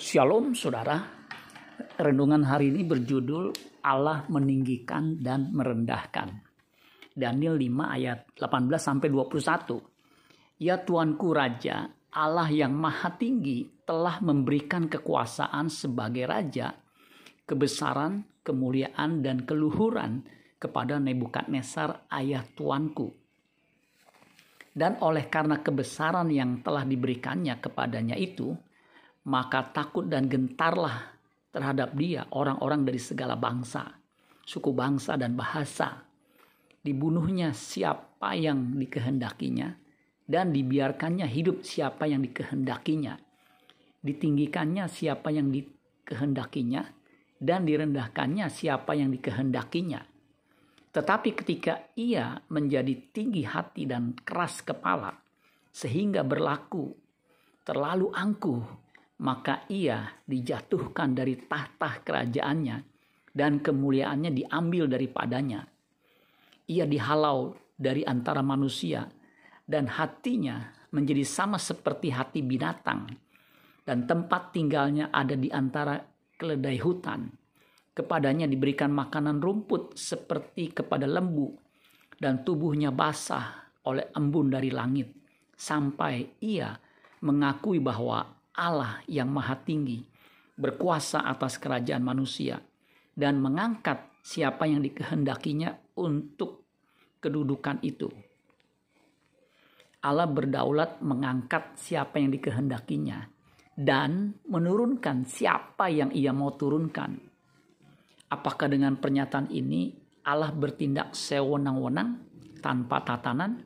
Shalom saudara. Renungan hari ini berjudul Allah meninggikan dan merendahkan. Daniel 5 ayat 18 sampai 21. Ya Tuanku Raja, Allah yang maha tinggi telah memberikan kekuasaan sebagai raja, kebesaran, kemuliaan dan keluhuran kepada Nebukadnezar ayah tuanku. Dan oleh karena kebesaran yang telah diberikannya kepadanya itu, maka takut dan gentarlah terhadap dia orang-orang dari segala bangsa, suku bangsa dan bahasa. Dibunuhnya siapa yang dikehendakinya dan dibiarkannya hidup siapa yang dikehendakinya. Ditinggikannya siapa yang dikehendakinya dan direndahkannya siapa yang dikehendakinya. Tetapi ketika ia menjadi tinggi hati dan keras kepala, sehingga berlaku terlalu angkuh, maka ia dijatuhkan dari tahta kerajaannya dan kemuliaannya diambil daripadanya. Ia dihalau dari antara manusia dan hatinya menjadi sama seperti hati binatang dan tempat tinggalnya ada di antara keledai hutan Kepadanya diberikan makanan rumput seperti kepada lembu dan tubuhnya basah oleh embun dari langit sampai ia mengakui bahwa Allah yang maha tinggi berkuasa atas kerajaan manusia dan mengangkat siapa yang dikehendakinya untuk kedudukan itu. Allah berdaulat mengangkat siapa yang dikehendakinya dan menurunkan siapa yang ia mau turunkan Apakah dengan pernyataan ini Allah bertindak sewenang-wenang tanpa tatanan?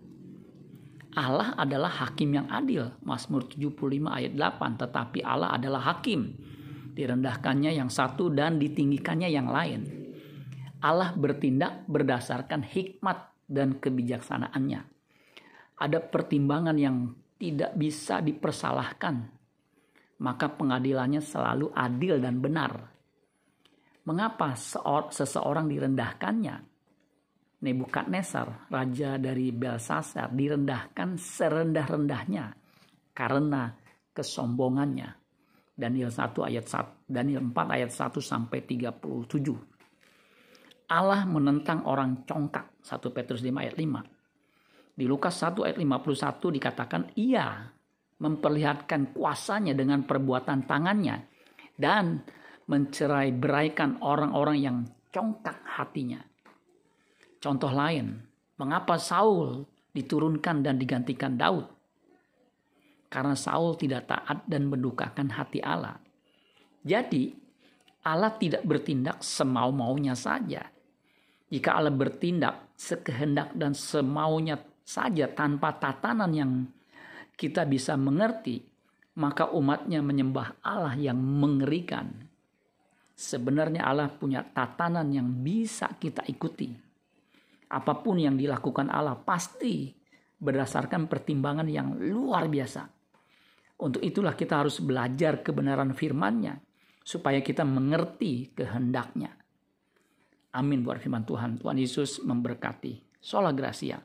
Allah adalah hakim yang adil. Mazmur 75 ayat 8. Tetapi Allah adalah hakim. Direndahkannya yang satu dan ditinggikannya yang lain. Allah bertindak berdasarkan hikmat dan kebijaksanaannya. Ada pertimbangan yang tidak bisa dipersalahkan. Maka pengadilannya selalu adil dan benar Mengapa seseorang direndahkannya? Nebukadnezar, raja dari Belsasar, direndahkan serendah-rendahnya karena kesombongannya. Daniel 1 ayat 1, Daniel 4 ayat 1 sampai 37. Allah menentang orang congkak 1 Petrus 5 ayat 5. Di Lukas 1 ayat 51 dikatakan ia memperlihatkan kuasanya dengan perbuatan tangannya dan mencerai beraikan orang-orang yang congkak hatinya. Contoh lain, mengapa Saul diturunkan dan digantikan Daud? Karena Saul tidak taat dan mendukakan hati Allah. Jadi, Allah tidak bertindak semau-maunya saja. Jika Allah bertindak sekehendak dan semaunya saja tanpa tatanan yang kita bisa mengerti, maka umatnya menyembah Allah yang mengerikan. Sebenarnya Allah punya tatanan yang bisa kita ikuti. Apa pun yang dilakukan Allah pasti berdasarkan pertimbangan yang luar biasa. Untuk itulah kita harus belajar kebenaran firman-Nya supaya kita mengerti kehendaknya. Amin buat firman Tuhan. Tuhan Yesus memberkati. Sola Gracia.